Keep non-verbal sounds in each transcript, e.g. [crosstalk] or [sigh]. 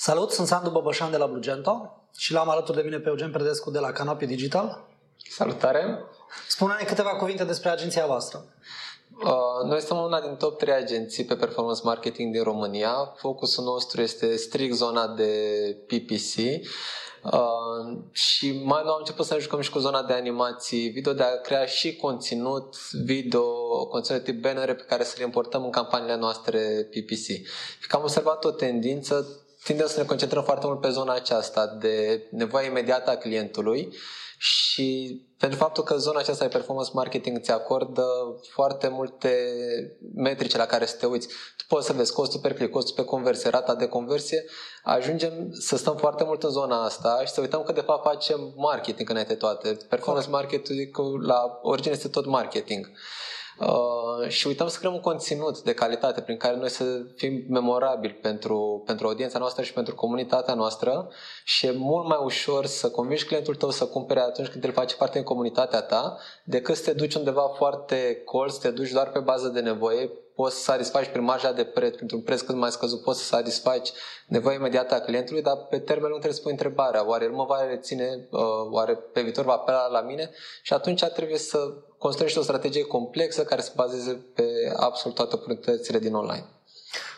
Salut, sunt Sandu Băbășan de la Blugento și l-am alături de mine pe Eugen Predescu de la Canopy Digital. Salutare! Spune-ne câteva cuvinte despre agenția voastră. Uh, noi suntem una din top 3 agenții pe performance marketing din România. Focusul nostru este strict zona de PPC. Uh, și mai nou am început să ne jucăm și cu zona de animații video, de a crea și conținut video, conținut tip bannere pe care să le importăm în campaniile noastre PPC. Și că am observat o tendință tindem să ne concentrăm foarte mult pe zona aceasta de nevoie imediată a clientului și pentru faptul că zona aceasta de performance marketing îți acordă foarte multe metrice la care să te uiți. Tu poți să vezi costul per click, costul pe conversie, rata de conversie, ajungem să stăm foarte mult în zona asta și să uităm că de fapt facem marketing înainte toate. Performance marketing la origine este tot marketing. Uh, și uităm să creăm un conținut de calitate prin care noi să fim memorabili pentru, pentru audiența noastră și pentru comunitatea noastră și e mult mai ușor să convingi clientul tău să cumpere atunci când el face parte din comunitatea ta decât să te duci undeva foarte colț, să te duci doar pe bază de nevoie, poți să satisfaci prin marja de preț, printr-un preț cât mai scăzut, poți să satisfaci nevoia imediată a clientului, dar pe termen lung trebuie să pui întrebarea, oare el mă va reține, uh, oare pe viitor va apela la mine și atunci trebuie să construiești o strategie complexă care se bazeze pe absolut toate oportunitățile din online.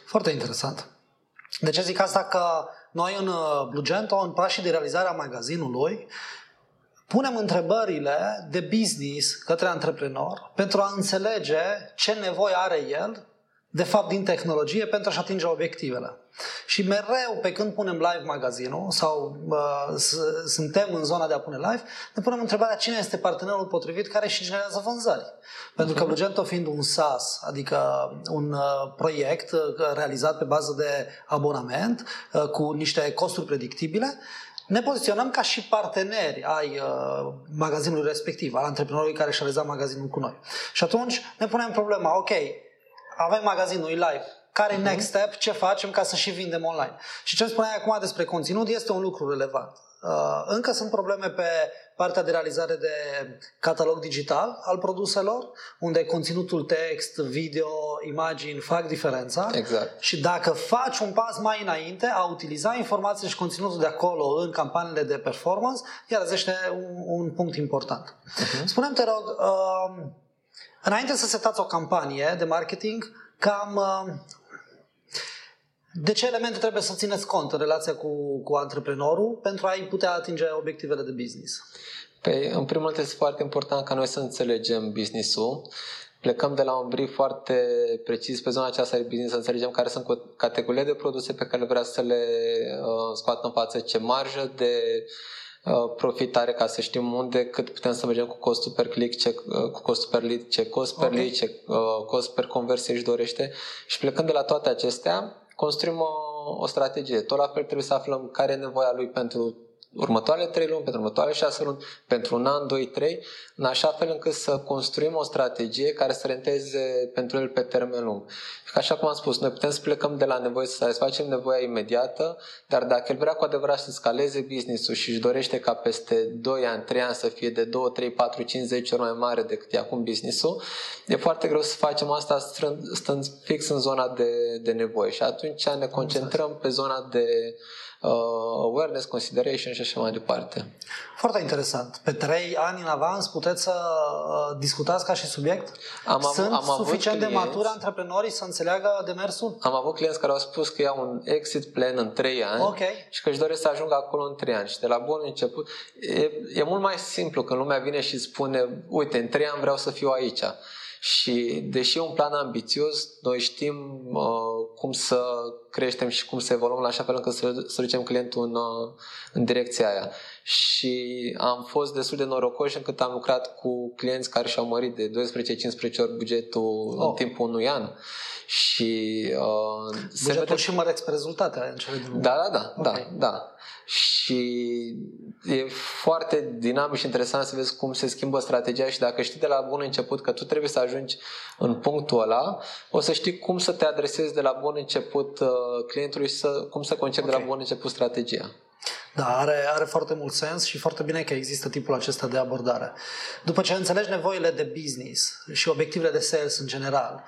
Foarte interesant. De ce zic asta? Că noi în uh, Blugento, în pașii de realizare a magazinului, punem întrebările de business către antreprenor pentru a înțelege ce nevoie are el de fapt din tehnologie pentru a-și atinge obiectivele. Și mereu, pe când punem live magazinul sau uh, suntem în zona de a pune live, ne punem întrebarea cine este partenerul potrivit care și generează vânzări. Pentru că Blugento fiind un SaaS, adică un uh, proiect uh, realizat pe bază de abonament, uh, cu niște costuri predictibile, ne poziționăm ca și parteneri ai uh, magazinului respectiv, al antreprenorului care și-a realizat magazinul cu noi. Și atunci ne punem problema, ok, avem magazinul live, care uh-huh. next step, ce facem ca să și vindem online. Și ce spuneai acum despre conținut este un lucru relevant. Uh, încă sunt probleme pe partea de realizare de catalog digital al produselor, unde conținutul text, video, imagini fac diferența. Exact. Și dacă faci un pas mai înainte, a utiliza informații și conținutul de acolo în campaniile de performance, iar este un, un punct important. Uh-huh. Spune-mi, te rog, uh, înainte să setați o campanie de marketing, cam uh, de ce elemente trebuie să țineți cont în relația cu, cu antreprenorul pentru a-i putea atinge obiectivele de business? Păi, în primul rând, este foarte important ca noi să înțelegem business-ul. Plecăm de la un brief foarte precis pe zona aceasta de business, să înțelegem care sunt categoriile de produse pe care vrea să le uh, scoată în față, ce marjă de uh, profitare ca să știm unde, cât putem să mergem cu costul per click, ce, uh, cu costul per lead, ce cost per okay. lead, ce uh, cost per conversie își dorește și plecând de la toate acestea, construim o, o strategie. Tot la fel trebuie să aflăm care e nevoia lui pentru următoarele trei luni, pentru următoarele șase luni, pentru un an, doi, trei, în așa fel încât să construim o strategie care să renteze pentru el pe termen lung. Și așa cum am spus, noi putem să plecăm de la nevoie să satisfacem nevoia imediată, dar dacă el vrea cu adevărat să scaleze business-ul și își dorește ca peste 2 ani, 3 ani să fie de 2, 3, 4, 5, 10 ori mai mare decât e acum business-ul, e foarte greu să facem asta stând fix în zona de, de nevoie și atunci ne concentrăm pe zona de uh, awareness, consideration și așa mai departe. Foarte interesant. Pe trei ani în avans puteți să uh, discutați ca și subiect? Am, Sunt am suficient clienți, de maturi antreprenorii să înțeleagă demersul? Am avut clienți care au spus că iau un exit plan în trei ani okay. și că își doresc să ajungă acolo în trei ani. Și de la bun început, e, e mult mai simplu când lumea vine și spune, uite, în trei ani vreau să fiu aici. Și deși e un plan ambițios, noi știm uh, cum să creștem și cum să evoluăm la așa fel încât să, să ducem clientul în, uh, în direcția aia. și am fost destul de norocoși încât am lucrat cu clienți care și-au mărit de 12-15 ori bugetul oh. în timpul unui an. Și uh, se vede... și măreți pe rezultate în cele din Da, da, da, okay. da, da. Și e foarte dinamic și interesant să vezi cum se schimbă strategia și dacă știi de la bun început că tu trebuie să ajungi în punctul ăla, o să știi cum să te adresezi de la bun început uh, clientului și să, cum să concepi okay. de la bun început strategia. Da, are, are foarte mult sens și foarte bine că există tipul acesta de abordare. După ce înțelegi nevoile de business și obiectivele de sales în general,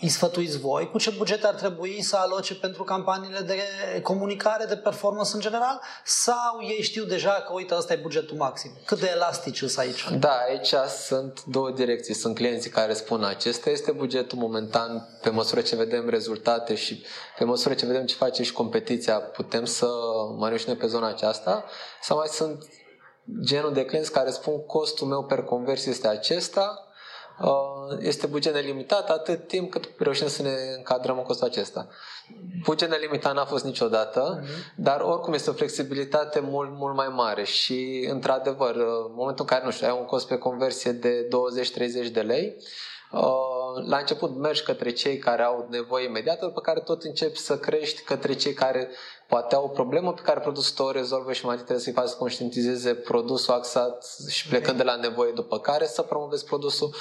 îi sfătuiți voi cu ce buget ar trebui să aloce pentru campaniile de comunicare, de performance în general? Sau ei știu deja că, uite, ăsta e bugetul maxim? Cât de elastici sunt aici? Da, aici sunt două direcții. Sunt clienții care spun acesta este bugetul momentan, pe măsură ce vedem rezultate și pe măsură ce vedem ce face și competiția, putem să mai și pe zona aceasta. Sau mai sunt genul de clienți care spun costul meu per conversie este acesta, Uh, este buget nelimitat atât timp cât reușim să ne încadrăm în costul acesta. Buget nelimitat n-a fost niciodată, uh-huh. dar oricum este o flexibilitate mult, mult mai mare și, într-adevăr, uh, în momentul în care, nu știu, ai un cost pe conversie de 20-30 de lei, uh, la început mergi către cei care au nevoie imediată, după care tot începi să crești către cei care poate au o problemă pe care produsul tău o rezolvă și mai trebuie să-i faci să conștientizeze produsul axat și plecând okay. de la nevoie după care să promovezi produsul.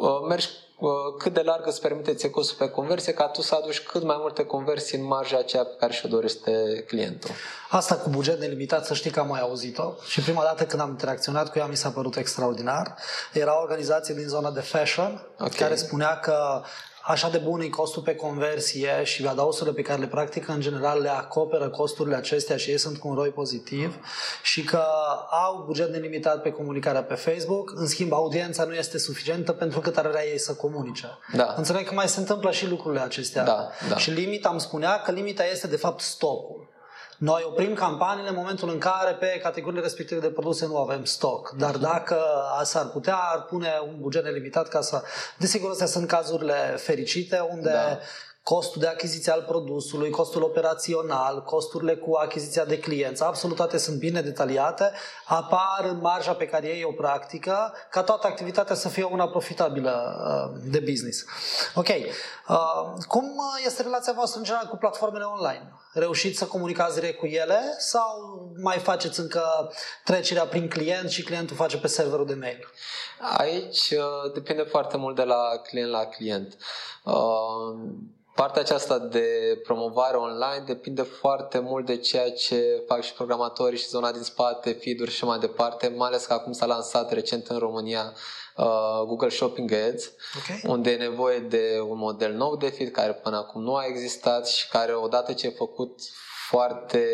Uh, mergi uh, cât de larg îți permite ție costul pe conversie ca tu să aduci cât mai multe conversii în marja aceea pe care și-o dorește clientul. Asta cu buget nelimitat, să știi că am mai auzit-o și prima dată când am interacționat cu ea mi s-a părut extraordinar. Era o organizație din zona de fashion okay. care spunea că așa de bun e costul pe conversie și adausurile pe care le practică în general le acoperă costurile acestea și ei sunt cu un ROI pozitiv și că au buget nelimitat pe comunicarea pe Facebook, în schimb audiența nu este suficientă pentru cât ar vrea ei să comunice. Da. Înțeleg că mai se întâmplă și lucrurile acestea. Da, da. Și limita îmi spunea că limita este de fapt stocul. Noi oprim campaniile în momentul în care pe categoriile respective de produse nu avem stoc. Dar mhm. dacă s-ar putea, ar pune un buget nelimitat ca să... Desigur, astea sunt cazurile fericite unde da costul de achiziție al produsului, costul operațional, costurile cu achiziția de clienți, absolut toate sunt bine detaliate, apar în marja pe care ei o practică, ca toată activitatea să fie una profitabilă uh, de business. Ok. Uh, cum este relația voastră în general cu platformele online? Reușiți să comunicați direct cu ele sau mai faceți încă trecerea prin client și clientul face pe serverul de mail? Aici uh, depinde foarte mult de la client la client. Partea aceasta de promovare online depinde foarte mult de ceea ce fac și programatorii și zona din spate, feed-uri și mai departe, mai ales că acum s-a lansat recent în România uh, Google Shopping Ads, okay. unde e nevoie de un model nou de feed care până acum nu a existat și care odată ce e făcut foarte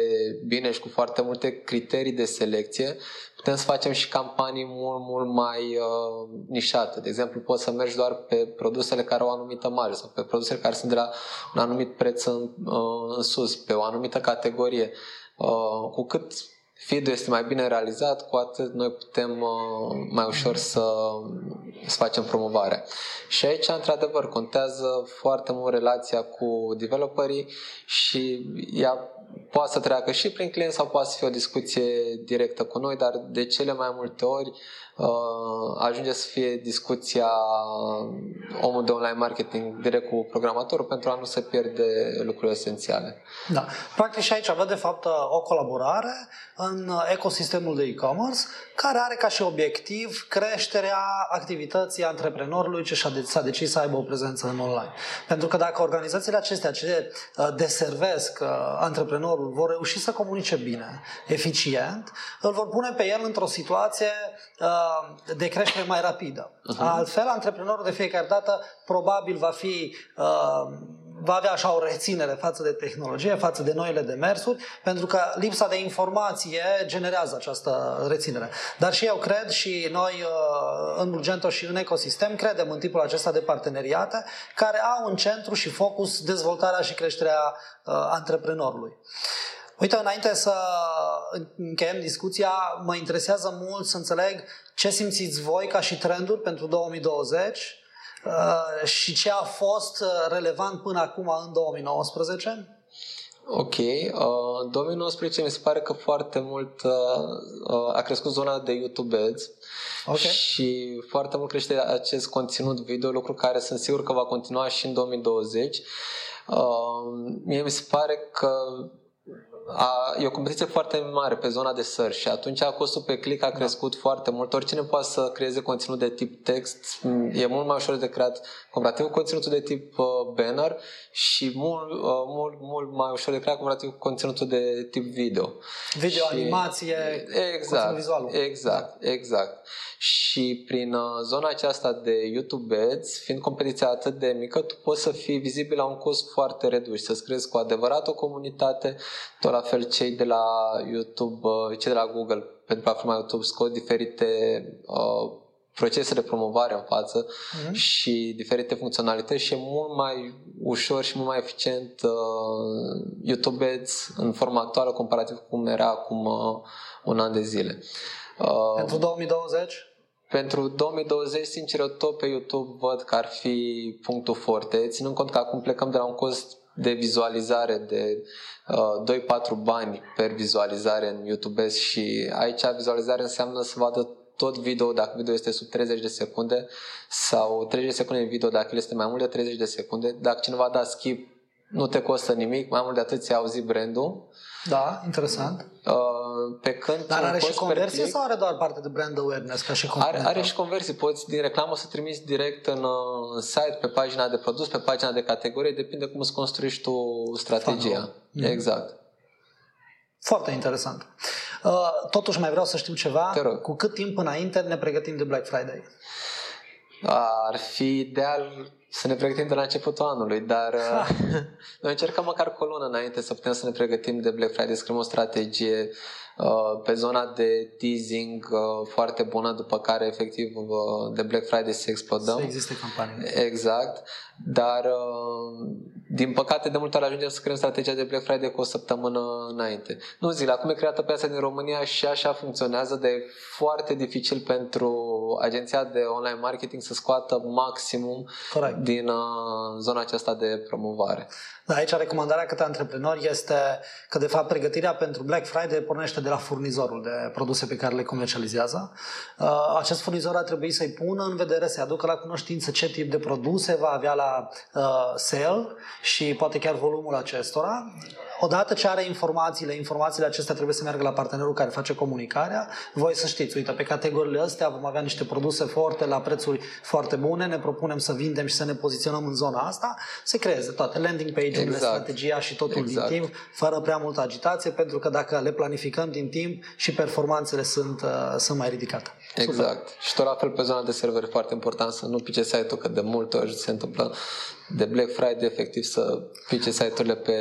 bine și cu foarte multe criterii de selecție, putem să facem și campanii mult, mult mai uh, nișate. De exemplu, poți să mergi doar pe produsele care au o anumită marjă sau pe produsele care sunt de la un anumit preț în, uh, în sus, pe o anumită categorie. Uh, cu cât feed este mai bine realizat, cu atât noi putem uh, mai ușor să, să facem promovarea. Și aici, într-adevăr, contează foarte mult relația cu developerii și ea poate să treacă și prin client sau poate să fie o discuție directă cu noi, dar de cele mai multe ori uh, ajunge să fie discuția omul de online marketing direct cu programatorul pentru a nu se pierde lucrurile esențiale. Da. Practic și aici avem de fapt o colaborare în ecosistemul de e-commerce care are ca și obiectiv creșterea activității antreprenorului ce s-a decis să aibă o prezență în online. Pentru că dacă organizațiile acestea ce uh, deservesc uh, antreprenorul vor reuși să comunice bine, eficient, îl vor pune pe el într-o situație uh, de creștere mai rapidă. Uh-huh. Altfel, antreprenorul de fiecare dată probabil va fi va avea așa o reținere față de tehnologie, față de noile demersuri, pentru că lipsa de informație generează această reținere. Dar și eu cred și noi uh, în Bulgento și în ecosistem credem în tipul acesta de parteneriate care au în centru și focus dezvoltarea și creșterea uh, antreprenorului. Uite, înainte să încheiem discuția, mă interesează mult să înțeleg ce simțiți voi ca și trenduri pentru 2020 Uh, și ce a fost uh, relevant până acum în 2019? Ok. Uh, în 2019 mi se pare că foarte mult uh, uh, a crescut zona de YouTube Ads Ok. și foarte mult crește acest conținut video, lucru care sunt sigur că va continua și în 2020. Uh, mie mi se pare că a, e o competiție foarte mare pe zona de search și atunci costul pe click a crescut da. foarte mult. Oricine poate să creeze conținut de tip text, e mult mai ușor de creat comparativ cu conținutul de tip uh, banner și mult, uh, mult, mult mai ușor de creat comparativ cu conținutul de tip video. Video, și, animație, exact, vizual. Exact, da. exact. Și prin uh, zona aceasta de YouTube Ads, fiind competiția atât de mică, tu poți să fii vizibil la un cost foarte redus, să-ți crezi cu adevărat o comunitate, tot la fel cei de la YouTube, uh, cei de la Google pentru platforma YouTube scot diferite uh, procese de promovare în față mm-hmm. și diferite funcționalități și e mult mai ușor și mult mai eficient uh, YouTube Ads în forma actuală comparativ cu cum era acum uh, un an de zile. Uh, pentru 2020? Pentru 2020, sincer, eu tot pe YouTube văd că ar fi punctul forte, ținând cont că acum plecăm de la un cost de vizualizare de uh, 2-4 bani per vizualizare în YouTube și aici vizualizare înseamnă să vadă tot video dacă video este sub 30 de secunde sau 30 de secunde în video dacă el este mai mult de 30 de secunde. Dacă cineva da skip, nu te costă nimic, mai mult de atât ți-a auzit brandul. Da, interesant. Uh, pe când Dar are și conversie click, sau are doar parte de brand awareness ca și are, are și conversii. Poți din reclamă să trimiți direct în, uh, în site, pe pagina de produs, pe pagina de categorie, depinde cum îți construiești tu strategia. Mm. Exact. Foarte interesant. Uh, totuși mai vreau să știu ceva. Cu cât timp înainte ne pregătim de Black Friday? Ar fi ideal să ne pregătim de la începutul anului, dar [laughs] uh, noi încercăm măcar cu o lună înainte să putem să ne pregătim de Black Friday, scriem o strategie uh, pe zona de teasing uh, foarte bună, după care efectiv de Black Friday să explodăm. Să existe campanii. Exact, dar din păcate de multe ori ajungem să creăm strategia de Black Friday cu o săptămână înainte. Nu zic, acum e creată piața din România și așa funcționează, de e foarte dificil pentru agenția de online marketing să scoată maximum Correct. din uh, zona aceasta de promovare. Da, aici recomandarea către antreprenori este că de fapt pregătirea pentru Black Friday pornește de la furnizorul de produse pe care le comercializează. Uh, acest furnizor ar trebui să-i pună în vedere, să-i aducă la cunoștință ce tip de produse va avea la uh, sale și poate chiar volumul acestora odată ce are informațiile, informațiile acestea trebuie să meargă la partenerul care face comunicarea. Voi să știți, uite, pe categoriile astea vom avea niște produse foarte la prețuri foarte bune, ne propunem să vindem și să ne poziționăm în zona asta, se creeze toate landing page-urile, exact. strategia și totul exact. din timp, fără prea multă agitație, pentru că dacă le planificăm din timp și performanțele sunt, uh, sunt mai ridicate. Exact. Super. Și tot la fel pe zona de server e foarte important să nu pice site-ul, că de multe ori se întâmplă de Black Friday efectiv să pice site-urile pe...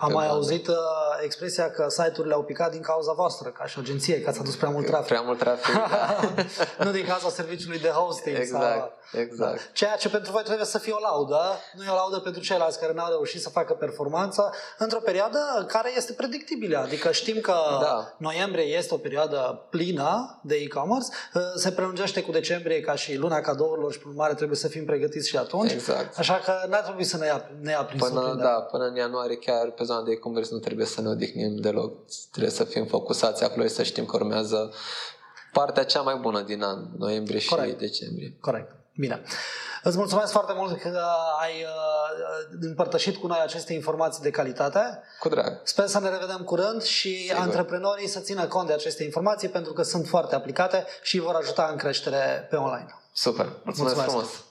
Am pe mai bani. auzit uh, expresia că site-urile au picat din cauza voastră, ca și agenție, că ați adus prea mult trafic. Prea mult trafic, [laughs] da. nu din cauza serviciului de hosting. Exact, sau... exact. Da. Ceea ce pentru voi trebuie să fie o laudă, nu e o laudă pentru ceilalți care n-au reușit să facă performanță într-o perioadă care este predictibilă. Adică știm că da. noiembrie este o perioadă plină de e-commerce, uh, se prelungește cu decembrie ca și luna cadourilor și, prin urmare, trebuie să fim pregătiți și atunci. Exact. Așa că n-ar trebui să ne ia, ne ia prin până, da, până în ianuarie chiar pe zona de e-commerce nu trebuie să ne odihnim deloc. Trebuie să fim focusați acolo și să știm că urmează partea cea mai bună din an, noiembrie Corect. și decembrie. Corect. Bine. Îți mulțumesc foarte mult că ai uh, împărtășit cu noi aceste informații de calitate. Cu drag. Sper să ne revedem curând și Sigur. antreprenorii să țină cont de aceste informații pentru că sunt foarte aplicate și vor ajuta în creștere pe online. Super. Mulțumesc, mulțumesc. frumos.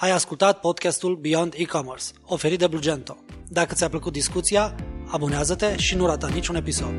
Ai ascultat podcastul Beyond E-Commerce, oferit de Blugento. Dacă ți-a plăcut discuția, abonează-te și nu rata niciun episod.